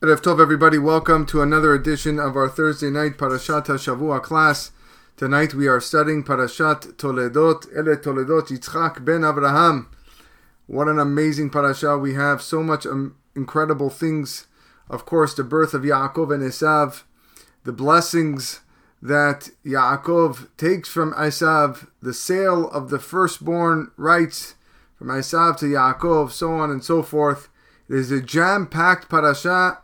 Erev Tov, everybody. Welcome to another edition of our Thursday night Parashat HaShavua class. Tonight we are studying Parashat Toledot, Ele Toledot Yitzchak ben Abraham. What an amazing parasha. We have so much um, incredible things. Of course, the birth of Yaakov and Esav, the blessings that Yaakov takes from Esav, the sale of the firstborn rights from Esav to Yaakov, so on and so forth. It is a jam packed parasha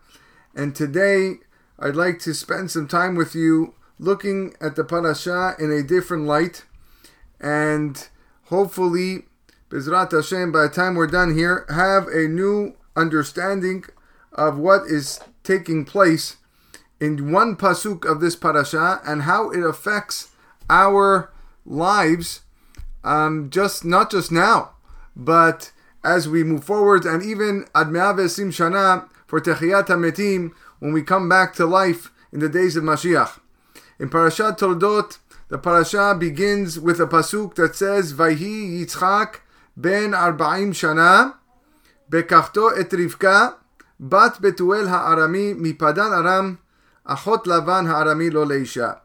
and today I'd like to spend some time with you looking at the parasha in a different light. And hopefully, Bezrat Hashem, by the time we're done here, have a new understanding of what is taking place in one pasuk of this parasha and how it affects our lives, um, just not just now, but as we move forward, and even Ad Sim Shana for Techiyat HaMetim when we come back to life in the days of Mashiach. In Parashat Toldot, the parasha begins with a pasuk that says, "Vayhi Yitzchak ben arba'im shana bekachto et Rivka bat Betuel ha'arami mipadan aram achot Lavan ha'arami lo leisha."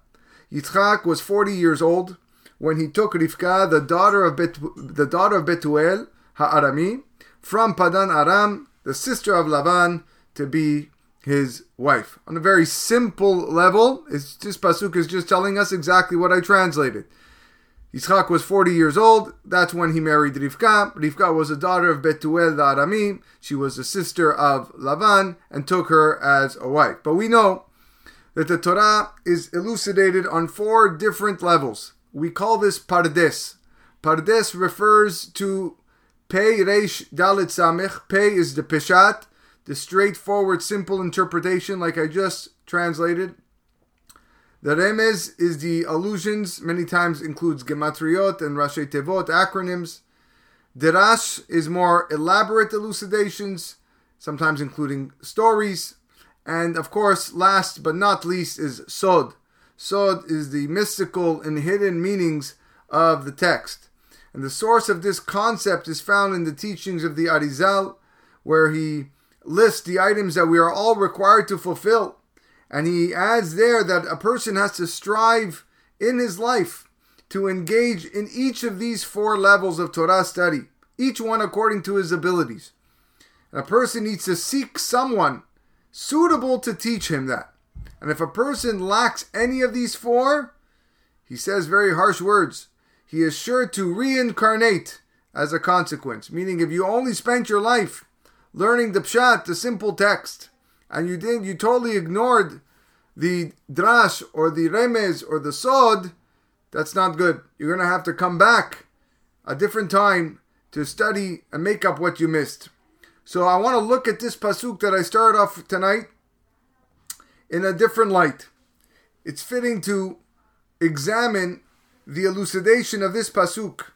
Yitzchak was 40 years old when he took Rivka, the daughter of Bet- the daughter of Betuel ha'arami, from Padan Aram, the sister of Lavan, to be his wife. On a very simple level, it's just pasuk is just telling us exactly what I translated. Yitzchak was 40 years old. That's when he married Rivka. Rivka was a daughter of Betuel the Arami. She was a sister of Lavan and took her as a wife. But we know that the Torah is elucidated on four different levels. We call this Pardes. Pardes refers to Pei Reish Dalit Samech. Pei is the Peshat the straightforward, simple interpretation, like I just translated. The remez is the allusions, many times includes gematriot and rashi tevot, acronyms. Derash is more elaborate elucidations, sometimes including stories. And of course, last but not least is sod. Sod is the mystical and hidden meanings of the text. And the source of this concept is found in the teachings of the Arizal, where he lists the items that we are all required to fulfill. And he adds there that a person has to strive in his life to engage in each of these four levels of Torah study, each one according to his abilities. A person needs to seek someone suitable to teach him that. And if a person lacks any of these four, he says very harsh words. He is sure to reincarnate as a consequence. Meaning, if you only spent your life learning the pshat, the simple text, and you did you totally ignored the drash or the remez or the sod, that's not good. You're gonna have to come back a different time to study and make up what you missed. So I want to look at this pasuk that I started off tonight in a different light. It's fitting to examine the elucidation of this pasuk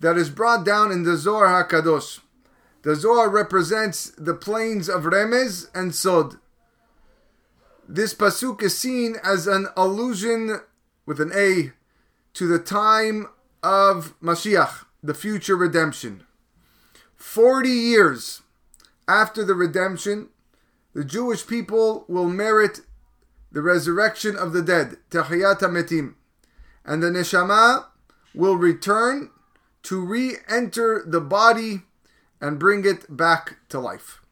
that is brought down in the Zohar Hakadosh. The Zohar represents the planes of Remez and Sod. This pasuk is seen as an allusion with an A to the time of Mashiach, the future redemption. Forty years after the redemption, the Jewish people will merit the resurrection of the dead, Tehiyat Metim, and the Neshama will return to re-enter the body and bring it back to life.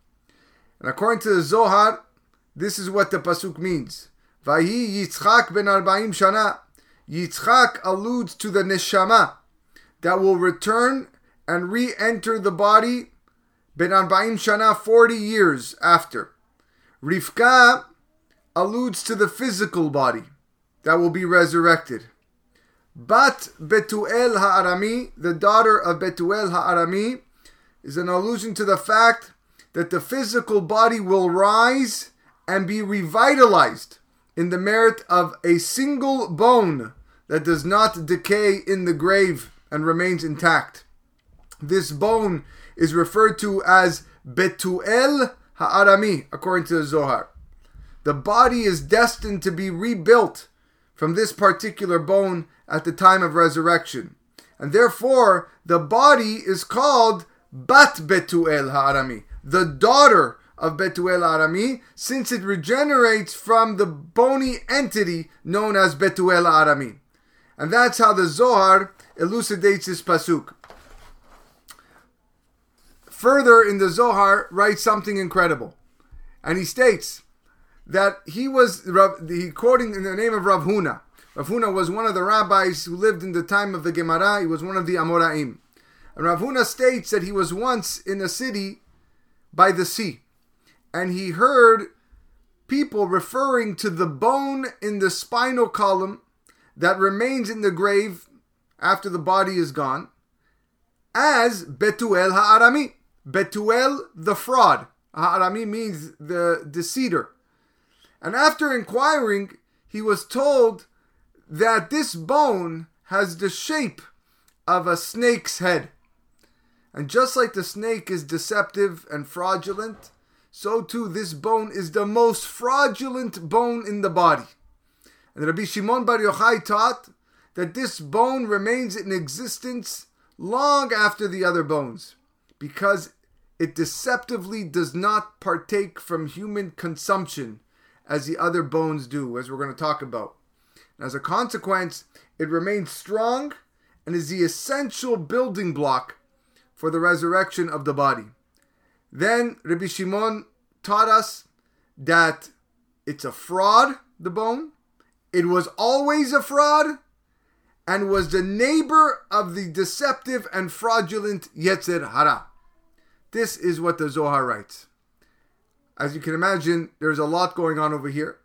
And according to the Zohar, this is what the pasuk means. Vahi Yitzchak ben Arba'im Shana. Yitzchak alludes to the neshama that will return and re-enter the body ben Arba'im Shana 40 years after. Rivka alludes to the physical body that will be resurrected. Bat Betuel Ha'arami, the daughter of Betuel Ha'arami, is an allusion to the fact that the physical body will rise and be revitalized in the merit of a single bone that does not decay in the grave and remains intact. This bone is referred to as Betuel Ha'arami, according to the Zohar. The body is destined to be rebuilt from this particular bone at the time of resurrection. And therefore, the body is called Bat Betuel Ha'arami, the daughter of Betuel Arami since it regenerates from the bony entity known as Betuel Arami. And that's how the Zohar elucidates this pasuk. Further in the Zohar writes something incredible. And he states that he was he quoting in the name of Rav Huna. Rav Huna was one of the rabbis who lived in the time of the Gemara. He was one of the Amoraim. And Rav Huna states that he was once in a city by the sea, and he heard people referring to the bone in the spinal column that remains in the grave after the body is gone as Betuel Ha'arami. Betuel the fraud. Ha'arami means the deceiver. And after inquiring, he was told that this bone has the shape of a snake's head. And just like the snake is deceptive and fraudulent, so too this bone is the most fraudulent bone in the body. And Rabbi Shimon Bar Yochai taught that this bone remains in existence long after the other bones because it deceptively does not partake from human consumption as the other bones do, as we're going to talk about. And as a consequence, it remains strong and is the essential building block for the resurrection of the body. Then Rabbi Shimon taught us that it's a fraud, the bone. It was always a fraud and was the neighbor of the deceptive and fraudulent Yetzer Hara. This is what the Zohar writes. As you can imagine, there's a lot going on over here.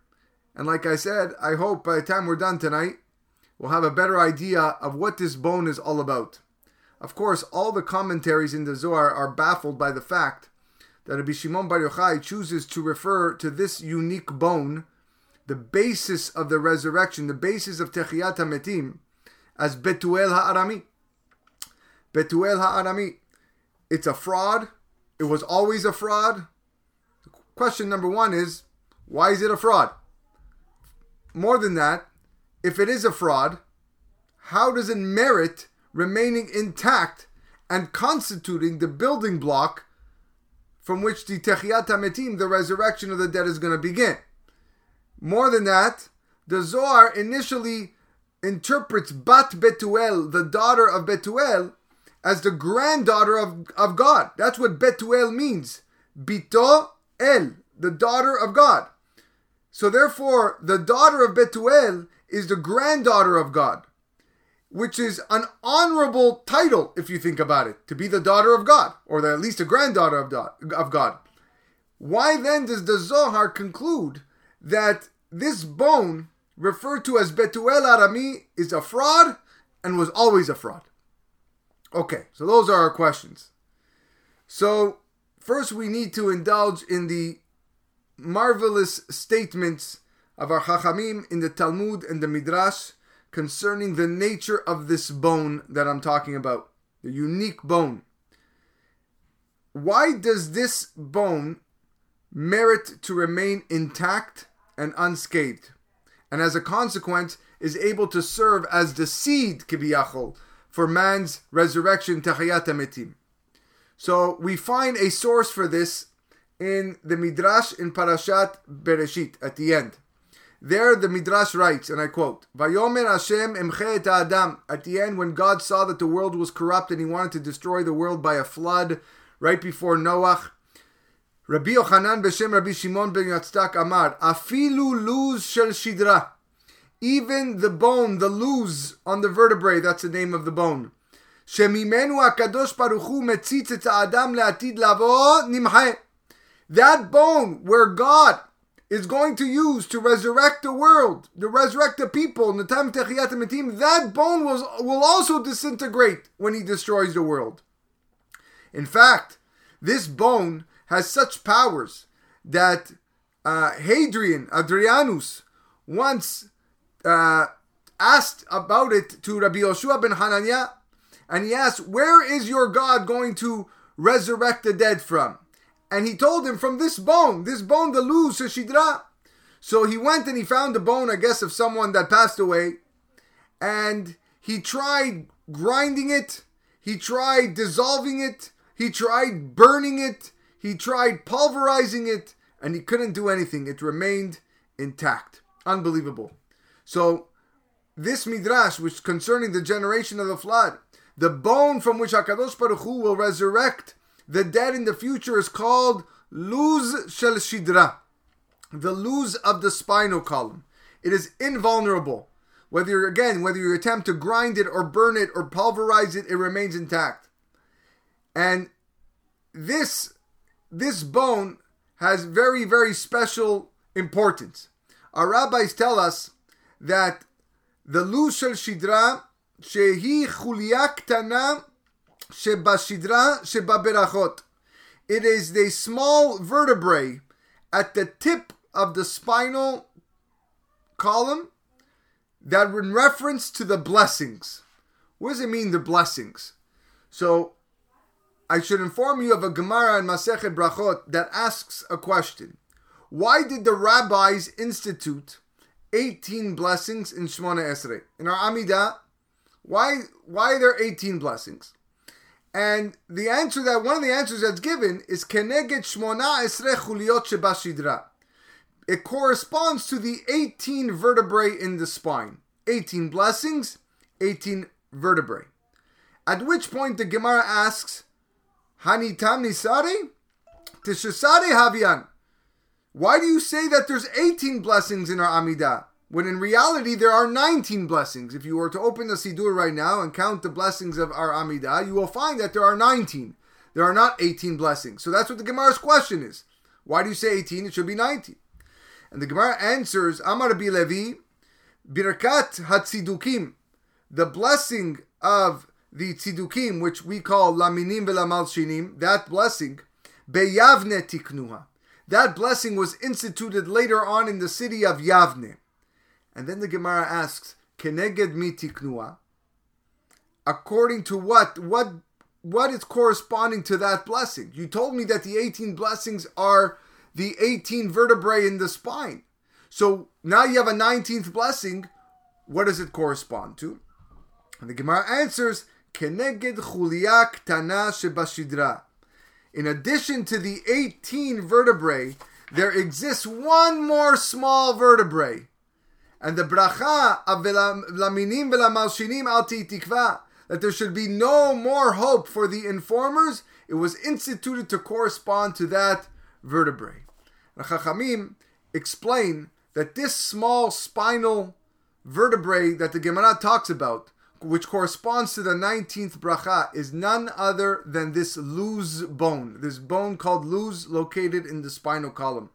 And like I said, I hope by the time we're done tonight, we'll have a better idea of what this bone is all about. Of course, all the commentaries in the Zohar are baffled by the fact that Rabbi Shimon Bar Yochai chooses to refer to this unique bone, the basis of the resurrection, the basis of Techiyat HaMetim, as Betuel Ha'arami. Betuel Ha'arami. It's a fraud. It was always a fraud. Question number one is, why is it a fraud? More than that, if it is a fraud, how does it merit remaining intact and constituting the building block from which the Techiyat HaMetim, the resurrection of the dead, is going to begin. More than that, the Zohar initially interprets Bat Betuel, the daughter of Betuel, as the granddaughter of, of God. That's what Betuel means. Bito El, the daughter of God. So therefore, the daughter of Betuel is the granddaughter of God which is an honorable title if you think about it, to be the daughter of God, or at least a granddaughter of, of God. Why then does the Zohar conclude that this bone, referred to as Betuel Arami, is a fraud and was always a fraud? Okay, so those are our questions. So, first we need to indulge in the marvelous statements of our Chachamim in the Talmud and the Midrash concerning the nature of this bone that I'm talking about, the unique bone. Why does this bone merit to remain intact and unscathed? And as a consequence, is able to serve as the seed, kibiyachol, for man's resurrection, Techiyat HaMetim. So we find a source for this in the Midrash in Parashat Bereshit at the end. There the Midrash writes, and I quote, Vayomer Hashem emche et Adam. At the end, when God saw that the world was corrupt and he wanted to destroy the world by a flood, right before Noach, Rabbi Yochanan b'shem Rabbi Shimon ben Yatztak Amar, Afilu luz shel shidra. Even the bone, the luz on the vertebrae, that's the name of the bone. Shemimenu akadosh baruch hu metzitz et Adam le'atid lavo nimche. That bone where God is going to use to resurrect the world, to resurrect the people in the time of Techiyat that bone will, will also disintegrate when he destroys the world. In fact, this bone has such powers that uh, Hadrian, Adrianus, once uh, asked about it to Rabbi Yoshua ben Hananiah, and he asked, Where is your God going to resurrect the dead from? And he told him from this bone, this bone, the luz shidra. So he went and he found the bone, I guess, of someone that passed away, and he tried grinding it, he tried dissolving it, he tried burning it, he tried pulverizing it and he couldn't do anything. It remained intact. Unbelievable. So, this midrash, which concerning the generation of the flood, the bone from which Hakadosh Baruch Hu will resurrect the dead in the future is called luz shel shidra, the luz of the spinal column. It is invulnerable. Whether again, whether you attempt to grind it or burn it or pulverize it, it remains intact. And this this bone has very very special importance. Our rabbis tell us that the luz shel shidra shehi chulia ktana shebashidra shebaberachot. It is the small vertebrae at the tip of the spinal column that in reference to the blessings. What does it mean, the blessings? So, I should inform you of a Gemara in Masechet Brachot that asks a question. Why did the rabbis institute 18 blessings in Shmona Esrei? In our Amidah, why, why are there 18 blessings? And the answer that one of the answers that's given is Keneged Shmona Esrei Chuliot Shebashidra. It corresponds to the 18 vertebrae in the spine. 18 blessings, 18 vertebrae. At which point the Gemara asks, Hanitam Nisari? Tishasari Havian. Why do you say that there's 18 blessings in our Amidah? When in reality there are 19 blessings. If you were to open the Sidur right now and count the blessings of our Amidah, you will find that there are 19. There are not 18 blessings. So that's what the Gemara's question is. Why do you say 18? It should be 19. And the Gemara answers, Amar Bi Levi, Birkat Hatzidukim, the blessing of the Tzidukim, which we call Laminim Velamalshinim, that blessing, Beyavne Tiknuha. That blessing was instituted later on in the city of Yavne. And then the Gemara asks, Keneged mi tiknua? According to what? What what is corresponding to that blessing? You told me that the 18 blessings are the 18 vertebrae in the spine. So now you have a 19th blessing. What does it correspond to? And the Gemara answers, Keneged chulia ktana shebashidra. In addition to the 18 vertebrae, there exists one more small vertebrae. And the bracha of laminim velamalshinim al tikva, that there should be no more hope for the informers, it was instituted to correspond to that vertebrae. The Chachamim explain that this small spinal vertebrae that the Gemara talks about, which corresponds to the 19th bracha, is none other than this luz bone, this bone called luz located in the spinal column.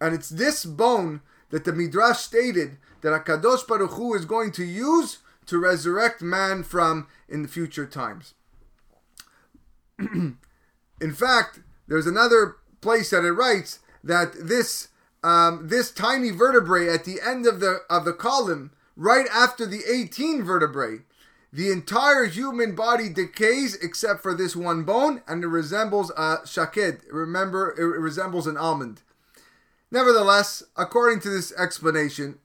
And it's this bone that the Midrash stated that Akadosh Baruch Hu is going to use to resurrect man from in the future times. in fact, there's another place that it writes that this um, this tiny vertebrae at the end of the of the column, right after the 18 vertebrae, the entire human body decays except for this one bone, and it resembles a shaked. Remember, it resembles an almond. Nevertheless, according to this explanation,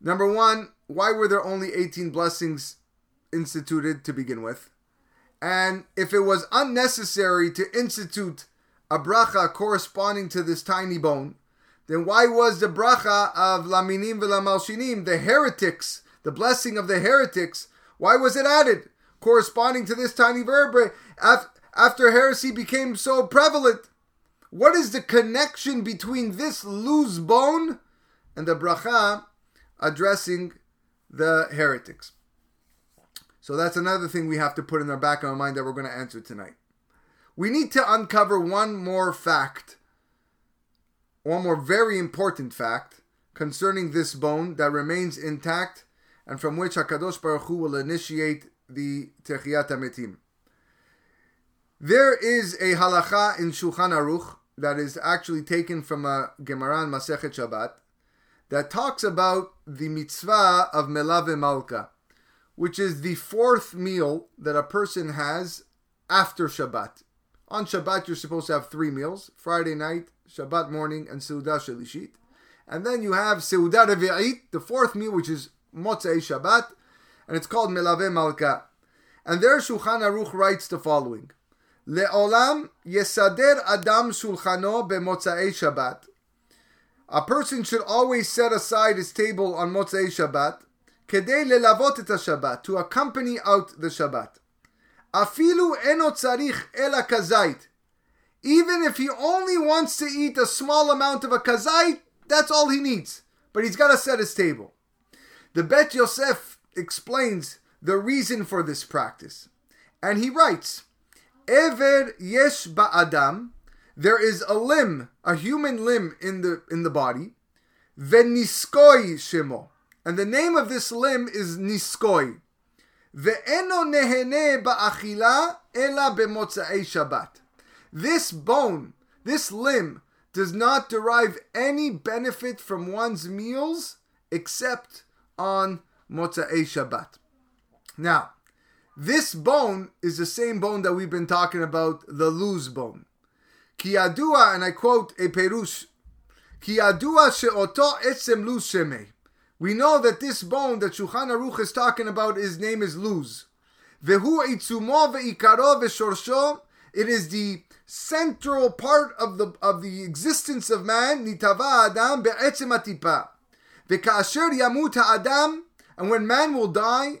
number one, why were there only 18 blessings instituted to begin with? And if it was unnecessary to institute a bracha corresponding to this tiny bone, then why was the bracha of laminim v'lamalshinim, the heretics, the blessing of the heretics, why was it added corresponding to this tiny vertebrae after heresy became so prevalent? What is the connection between this luz bone and the bracha addressing the heretics? So that's another thing we have to put in our back of our mind that we're going to answer tonight. We need to uncover one more fact one more very important fact concerning this bone that remains intact and from which Hakadosh Baruch Hu will initiate the Techiyat Metim. There is a halacha in Shulchan Aruch that is actually taken from a Gemara in Masechet Shabbat that talks about the mitzvah of Melave Malka, which is the fourth meal that a person has after Shabbat. On Shabbat, you're supposed to have three meals Friday night, Shabbat morning, and Seudah Shalishit. And then you have Seudah Revi'it, the fourth meal, which is Motzei Shabbat, and it's called Melave Malka. And there Shulchan Aruch writes the following. Le'olam yesader adam shulchano b'motzei Shabbat. A person should always set aside his table on Motzei Shabbat, kedei lelavot et Shabbat, to accompany out the Shabbat. Afilu eno tzarich ela kazait. Even if he only wants to eat a small amount of a kazait, that's all he needs. But he's got to set his table. The Bet Yosef explains the reason for this practice. And he writes, Ever yesh ba'adam, there is a limb, a human limb in the in the body, veniskoi shemo. And the name of this limb is niskoi. Ve'eno nehene ba'achila ela b'motzei Shabbat. This bone, this limb, does not derive any benefit from one's meals except on Motzei Shabbat. Now, this bone is the same bone that we've been talking about, the luz bone. Ki adua, and I quote a perush, Ki adua she'oto etzem luz shemei. We know that this bone that Shulchan Aruch is talking about, his name is luz. Vehu itzumo ve'ikaro ve'shorsho. It is the central part of the of the existence of man. Nitava adam be'etzem atipa. Ve'ka'asher yamut ha'adam. And when man will die,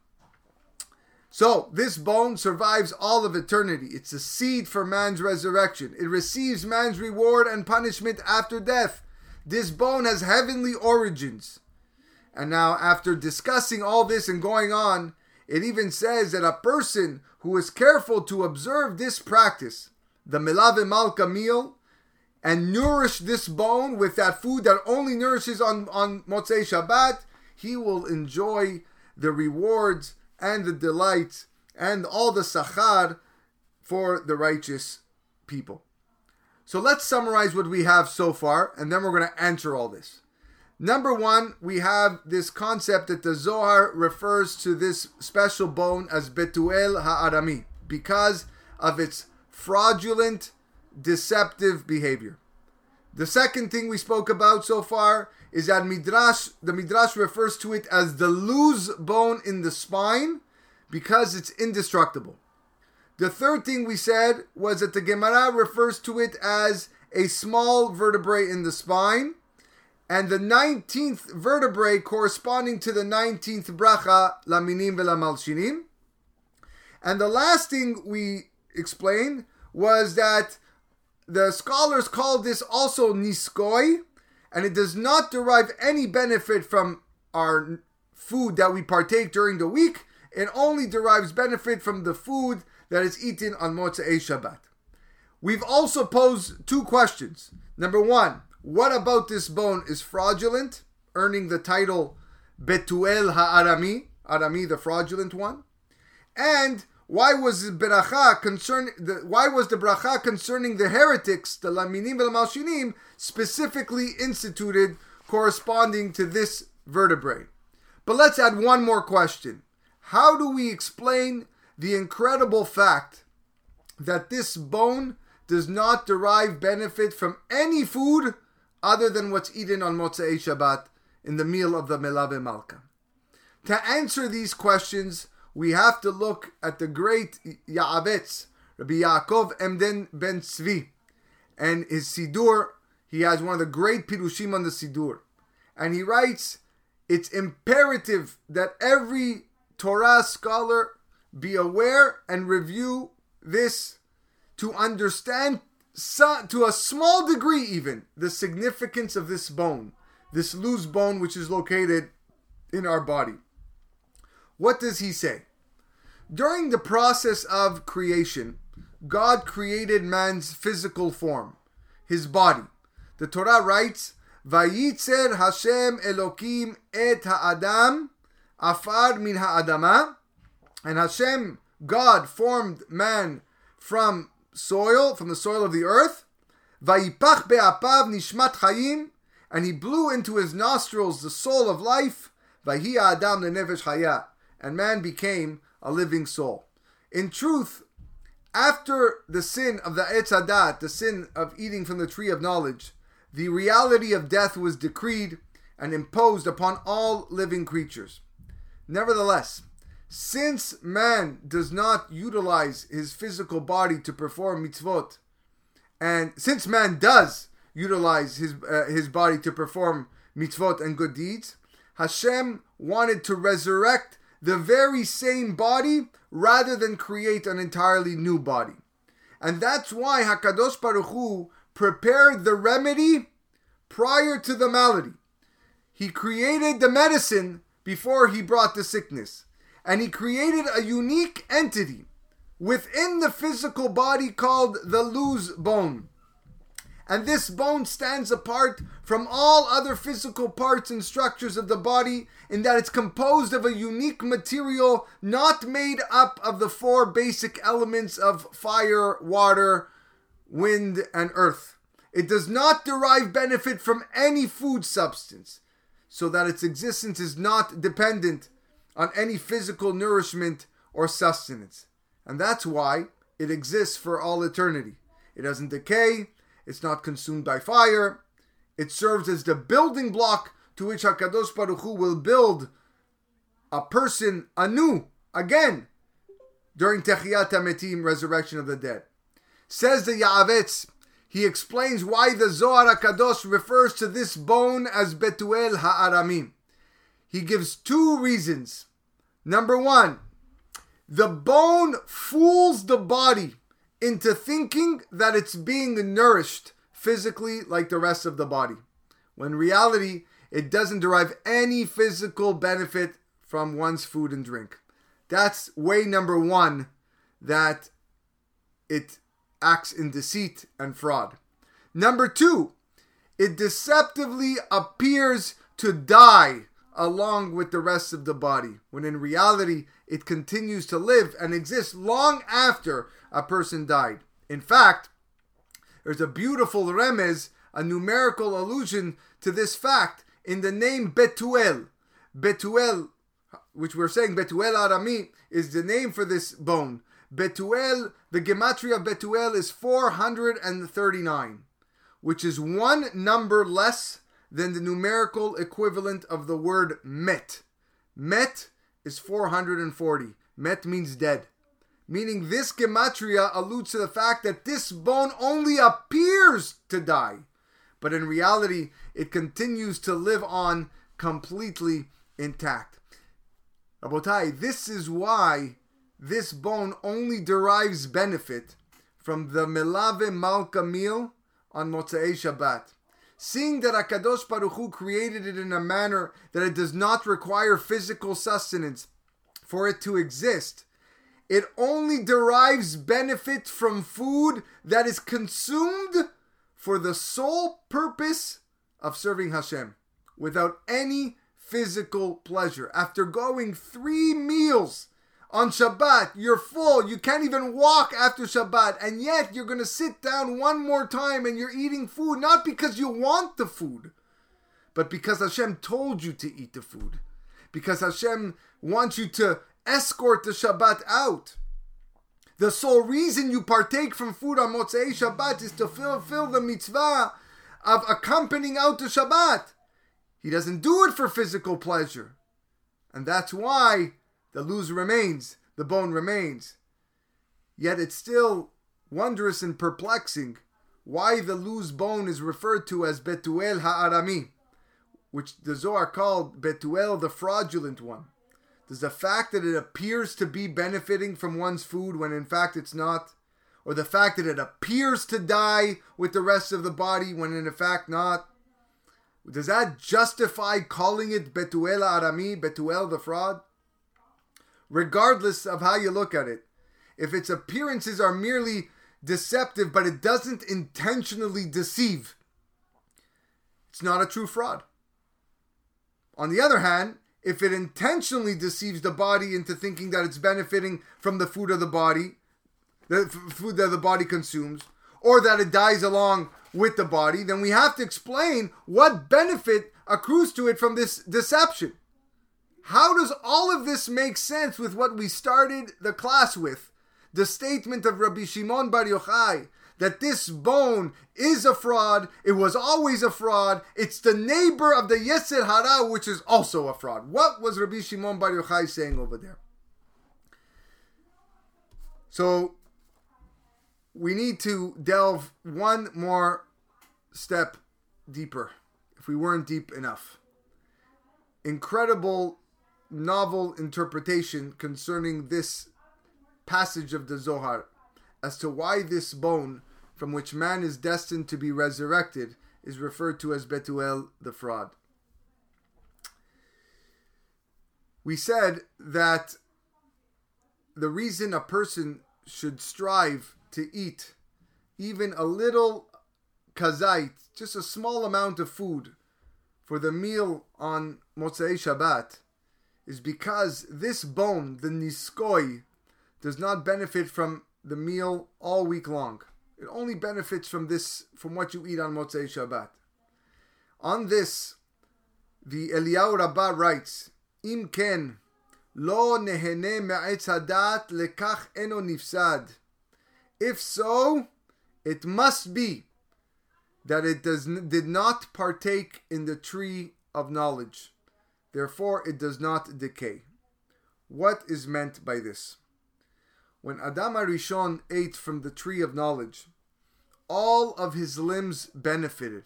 So, this bone survives all of eternity. It's a seed for man's resurrection. It receives man's reward and punishment after death. This bone has heavenly origins. And now, after discussing all this and going on, it even says that a person who is careful to observe this practice, the Melave Malka meal, and nourish this bone with that food that only nourishes on, on Motzei Shabbat, he will enjoy the rewards and the delights and all the sachar for the righteous people. So let's summarize what we have so far, and then we're going to answer all this. Number one, we have this concept that the Zohar refers to this special bone as Betuel Ha'arami because of its fraudulent, deceptive behavior. The second thing we spoke about so far is that Midrash, the Midrash refers to it as the luz bone in the spine because it's indestructible. The third thing we said was that the Gemara refers to it as a small vertebrae in the spine, and the 19th vertebrae corresponding to the 19th bracha, laminim velamalshinim. And the last thing we explained was that the scholars call this also niskoi, and it does not derive any benefit from our food that we partake during the week. It only derives benefit from the food that is eaten on Motzei Shabbat. We've also posed two questions. Number one, what about this bone is fraudulent, earning the title Betuel Ha'arami, Arami, the fraudulent one? And why was the bracha concern? The, why was the bracha concerning the heretics, the laminim and malshinim, specifically instituted corresponding to this vertebrae? But let's add one more question: How do we explain the incredible fact that this bone does not derive benefit from any food other than what's eaten on Motzei Shabbat in the meal of the Melave Malka. To answer these questions, we have to look at the great Ya'avetz, Rabbi Yaakov Emden ben Tzvi, and his Sidur. He has one of the great Pirushim on the Sidur. And he writes, it's imperative that every Torah scholar be aware and review this to understand to a small degree even the significance of this bone this luz bone which is located in our body what does he say during the process of creation god created man's physical form his body the torah writes vayitzer hashem elokim et ha'adam afar min ha'adama and Hashem, God, formed man from soil, from the soil of the earth. Vayipach be'apav nishmat chayim, and he blew into his nostrils the soul of life. Vahi adam lenevesh chaya, and man became a living soul. In truth, after the sin of the etz hadat, the sin of eating from the tree of knowledge, the reality of death was decreed and imposed upon all living creatures. Nevertheless, since man does not utilize his physical body to perform mitzvot, and since man does utilize his uh, his body to perform mitzvot and good deeds, Hashem wanted to resurrect the very same body rather than create an entirely new body. And that's why Hakadosh Baruch Hu prepared the remedy prior to the malady. He created the medicine before he brought the sickness and he created a unique entity within the physical body called the luz bone. And this bone stands apart from all other physical parts and structures of the body in that it's composed of a unique material not made up of the four basic elements of fire, water, wind, and earth. It does not derive benefit from any food substance, so that its existence is not dependent on any physical nourishment or sustenance. And that's why it exists for all eternity. It doesn't decay, it's not consumed by fire. It serves as the building block to which HaKadosh Baruch Hu will build a person anew, again, during Techiyat HaMetim, resurrection of the dead. Says the Ya'avetz, he explains why the Zohar HaKadosh refers to this bone as Betuel Ha'aramim. He gives two reasons. Number one, the bone fools the body into thinking that it's being nourished physically like the rest of the body, when reality, it doesn't derive any physical benefit from one's food and drink. That's way number one that it acts in deceit and fraud. Number two, it deceptively appears to die along with the rest of the body, when in reality it continues to live and exist long after a person died. In fact, there's a beautiful remez, a numerical allusion to this fact in the name Betuel. Betuel, which we're saying Betuel Arami, is the name for this bone. Betuel, the gematria of Betuel is 439, which is one number less than the numerical equivalent of the word met. Met is 440. Met means dead. Meaning this gematria alludes to the fact that this bone only appears to die, but in reality it continues to live on completely intact. Abotai, this is why this bone only derives benefit from the Melave Malka meal on Motzei Shabbat seeing that Akadosh Baruch Hu created it in a manner that it does not require physical sustenance for it to exist, it only derives benefit from food that is consumed for the sole purpose of serving Hashem without any physical pleasure. After going three meals on Shabbat, you're full. You can't even walk after Shabbat. And yet you're going to sit down one more time and you're eating food, not because you want the food, but because Hashem told you to eat the food. Because Hashem wants you to escort the Shabbat out. The sole reason you partake from food on Motzei Shabbat is to fulfill the mitzvah of accompanying out the Shabbat. He doesn't do it for physical pleasure. And that's why the luz remains, the bone remains. Yet it's still wondrous and perplexing why the luz bone is referred to as Betuel Ha'arami, which the Zohar called Betuel the fraudulent one. Does the fact that it appears to be benefiting from one's food when in fact it's not? Or the fact that it appears to die with the rest of the body when in fact not? Does that justify calling it Betuel Arami, Betuel the fraud? Regardless of how you look at it. If its appearances are merely deceptive, but it doesn't intentionally deceive, it's not a true fraud. On the other hand, if it intentionally deceives the body into thinking that it's benefiting from the food of the body, the f- food that the body consumes, or that it dies along with the body, then we have to explain what benefit accrues to it from this deception. How does all of this make sense with what we started the class with? The statement of Rabbi Shimon Bar Yochai that this bone is a fraud, it was always a fraud, it's the neighbor of the Yetzer Hara, which is also a fraud. What was Rabbi Shimon Bar Yochai saying over there? So we need to delve one more step deeper if we weren't deep enough. Incredible novel interpretation concerning this passage of the Zohar as to why this bone from which man is destined to be resurrected is referred to as Betuel the fraud. We said that the reason a person should strive to eat even a little kazait, just a small amount of food for the meal on Motzei Shabbat, is because this bone, the niskoi, does not benefit from the meal all week long. It only benefits from this, from what you eat on Motzei Shabbat. On this, the Eliyahu Rabbah writes, Im ken, lo nehene me'etz hadat lekach eno nifsad. If so, it must be that it does did not partake in the tree of knowledge. Therefore, it does not decay. What is meant by this? When Adam Arishon ate from the tree of knowledge, all of his limbs benefited.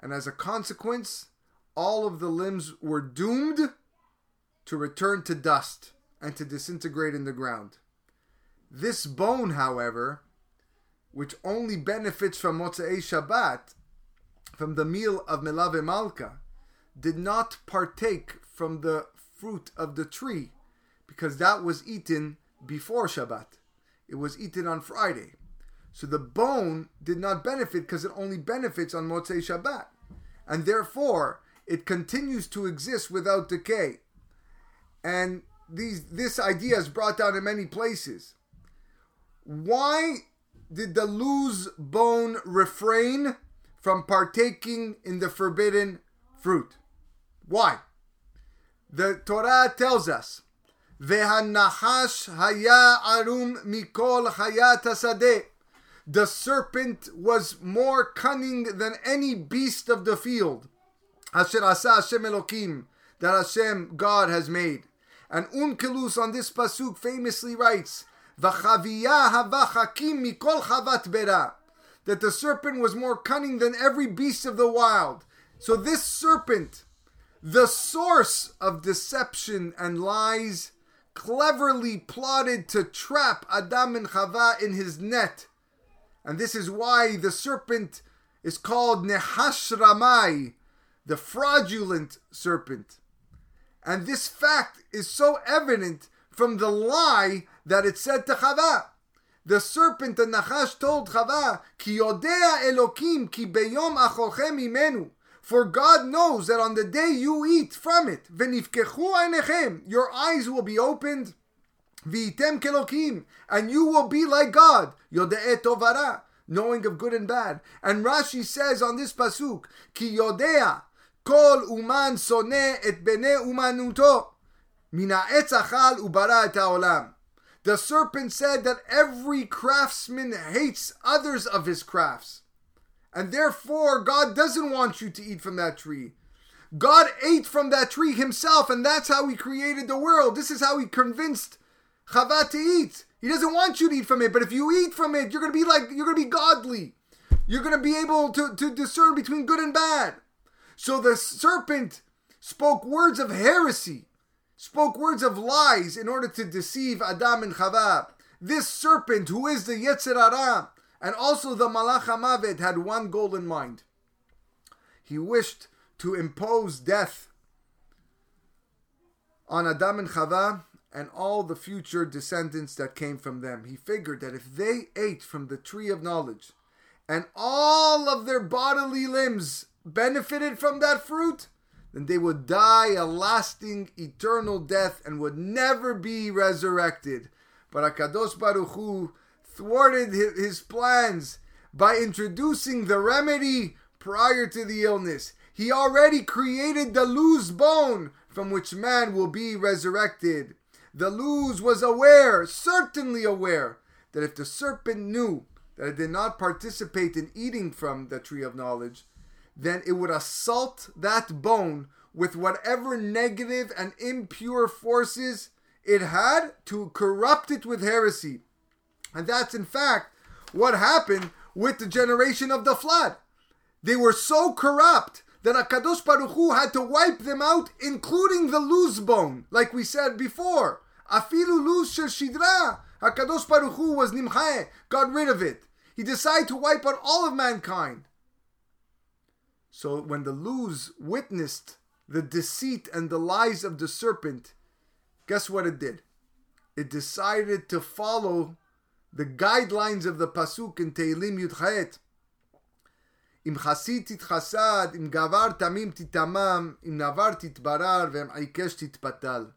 And as a consequence, all of the limbs were doomed to return to dust and to disintegrate in the ground. This bone, however, which only benefits from Motzei Shabbat, from the meal of Melave Malka, did not partake from the fruit of the tree because that was eaten before Shabbat. It was eaten on Friday. So the bone did not benefit because it only benefits on Motzei Shabbat. And therefore, it continues to exist without decay. And these this idea is brought down in many places. Why did the luz bone refrain from partaking in the forbidden fruit? Why? The Torah tells us, "Ve'hanachash haya arum mikol hayat hasadeh." The serpent was more cunning than any beast of the field. Asher asa Hashem Elokim, that Hashem God has made. And umm Onkelos on this pasuk famously writes, "V'chaviyah havachakim mikol chavat bera," that the serpent was more cunning than every beast of the wild. So this serpent, the source of deception and lies, cleverly plotted to trap Adam and Chava in his net. And this is why the serpent is called Nehash Ramai, the fraudulent serpent. And this fact is so evident from the lie that it said to Chava. The serpent, the Nachash, told Chava, Ki yodea Elokim ki beyom acholchem imenu. For God knows that on the day you eat from it, your eyes will be opened, and you will be like God, tovara, knowing of good and bad. And Rashi says on this pasuk, Ki yodea, kol uman sone et bene umanuto, mina etzachal ubara et haolam. The serpent said that every craftsman hates others of his crafts. And therefore, God doesn't want you to eat from that tree. God ate from that tree himself, and that's how he created the world. This is how he convinced Chava to eat. He doesn't want you to eat from it, but if you eat from it, you're gonna be like you're gonna be godly. You're gonna be able to, to discern between good and bad. So the serpent spoke words of heresy, spoke words of lies in order to deceive Adam and Chava. This serpent, who is the Yetzer Hara, and also the Malach HaMavet, had one goal in mind. He wished to impose death on Adam and Chava and all the future descendants that came from them. He figured that if they ate from the tree of knowledge and all of their bodily limbs benefited from that fruit, then they would die a lasting, eternal death and would never be resurrected. But Baruch Hu thwarted his plans by introducing the remedy prior to the illness. He already created the luz bone from which man will be resurrected. The luz was aware, certainly aware, that if the serpent knew that it did not participate in eating from the tree of knowledge, then it would assault that bone with whatever negative and impure forces it had to corrupt it with heresy. And that's in fact what happened with the generation of the flood. They were so corrupt that Akadosh Baruch Hu had to wipe them out, including the luz bone, like we said before. Afilu luz shel shidra. Hakadosh Baruch Hu was nimchae, got rid of it. He decided to wipe out all of mankind. So when the luz witnessed the deceit and the lies of the serpent, guess what it did? It decided to follow the guidelines of the pasuk in Tehillim Yudchet. Im chasid titchasad, im gavar tamim titamam, im navar titbarar, ve'im aikesh titpatal.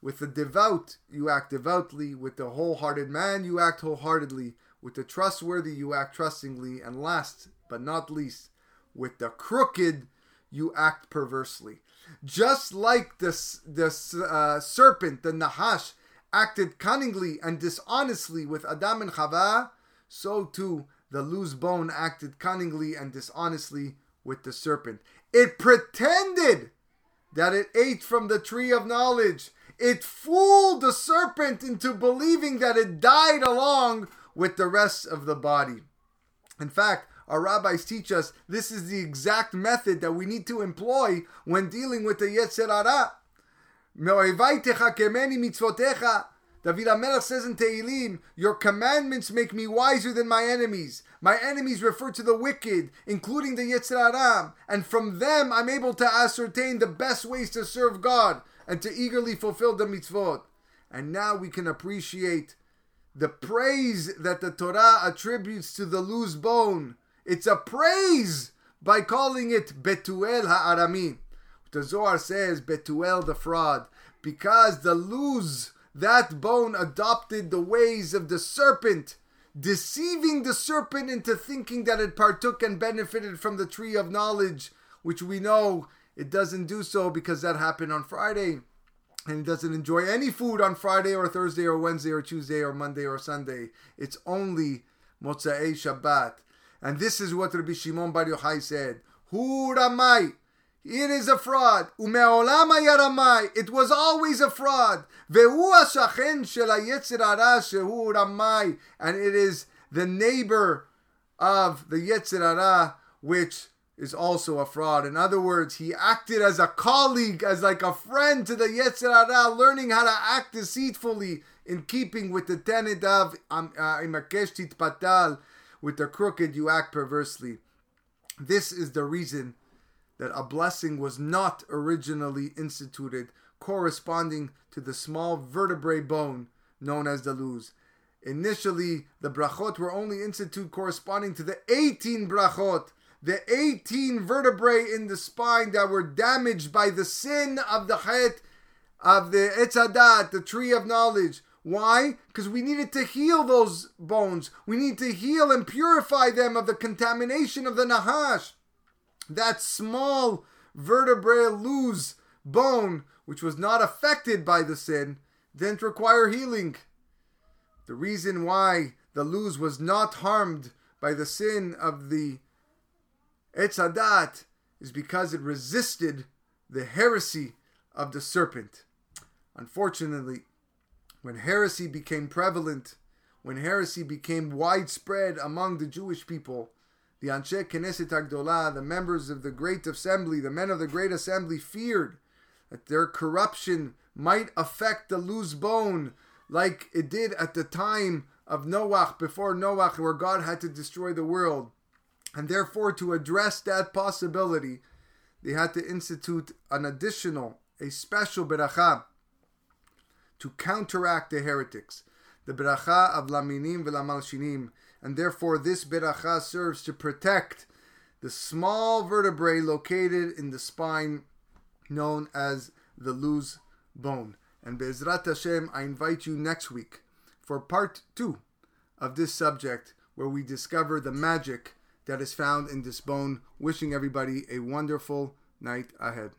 With the devout, you act devoutly. With the wholehearted man, you act wholeheartedly. With the trustworthy, you act trustingly. And last but not least, with the crooked, you act perversely. Just like the, the uh, serpent, the Nahash, acted cunningly and dishonestly with Adam and Chava, so too the luz bone acted cunningly and dishonestly with the serpent. It pretended that it ate from the tree of knowledge it fooled the serpent into believing that it died along with the rest of the body. In fact, our rabbis teach us this is the exact method that we need to employ when dealing with the Yetzer Hara. David HaMelech says in Tehillim, Your commandments make me wiser than my enemies. My enemies refer to the wicked, including the Yetzer Hara, and from them I'm able to ascertain the best ways to serve God and to eagerly fulfill the mitzvot. And now we can appreciate the praise that the Torah attributes to the luz bone. It's a praise by calling it Betuel Ha'arami. The Zohar says Betuel the fraud because the luz that bone adopted the ways of the serpent, deceiving the serpent into thinking that it partook and benefited from the tree of knowledge, which we know it doesn't do so because that happened on Friday. And it doesn't enjoy any food on Friday or Thursday or Wednesday or Tuesday or Monday or Sunday. It's only Motzei Shabbat. And this is what Rabbi Shimon Bar Yochai said. Hu Ramai. It is a fraud. Umeolam yaramai. It was always a fraud. Vehu hashachen shel shehu ramai. And it is the neighbor of the Yetzer Hara which is also a fraud. In other words, he acted as a colleague, as like a friend to the Yetzer Hara, learning how to act deceitfully in keeping with the tenet of uh, Imakesh Patal, with the crooked you act perversely. This is the reason that a blessing was not originally instituted corresponding to the small vertebrae bone known as the luz. Initially, the brachot were only instituted corresponding to the 18 brachot the 18 vertebrae in the spine that were damaged by the sin of the het of the etz hadat, the tree of knowledge. Why? Because we needed to heal those bones. We need to heal and purify them of the contamination of the nahash. That small vertebrae luz bone, which was not affected by the sin, didn't require healing. The reason why the luz was not harmed by the sin of the Etz Hadat is because it resisted the heresy of the serpent. Unfortunately, when heresy became prevalent, when heresy became widespread among the Jewish people, the Anshe Knesset Agdolah, the members of the Great Assembly, the men of the Great Assembly, feared that their corruption might affect the luz bone, like it did at the time of Noach, before Noach, where God had to destroy the world. And therefore, to address that possibility, they had to institute an additional, a special beracha to counteract the heretics, the beracha of laminim v'lamalshinim, and therefore this beracha serves to protect the small vertebrae located in the spine, known as the luz bone. And Be'ezrat Hashem, I invite you next week for part two of this subject, where we discover the magic that is found in this bone. Wishing everybody a wonderful night ahead.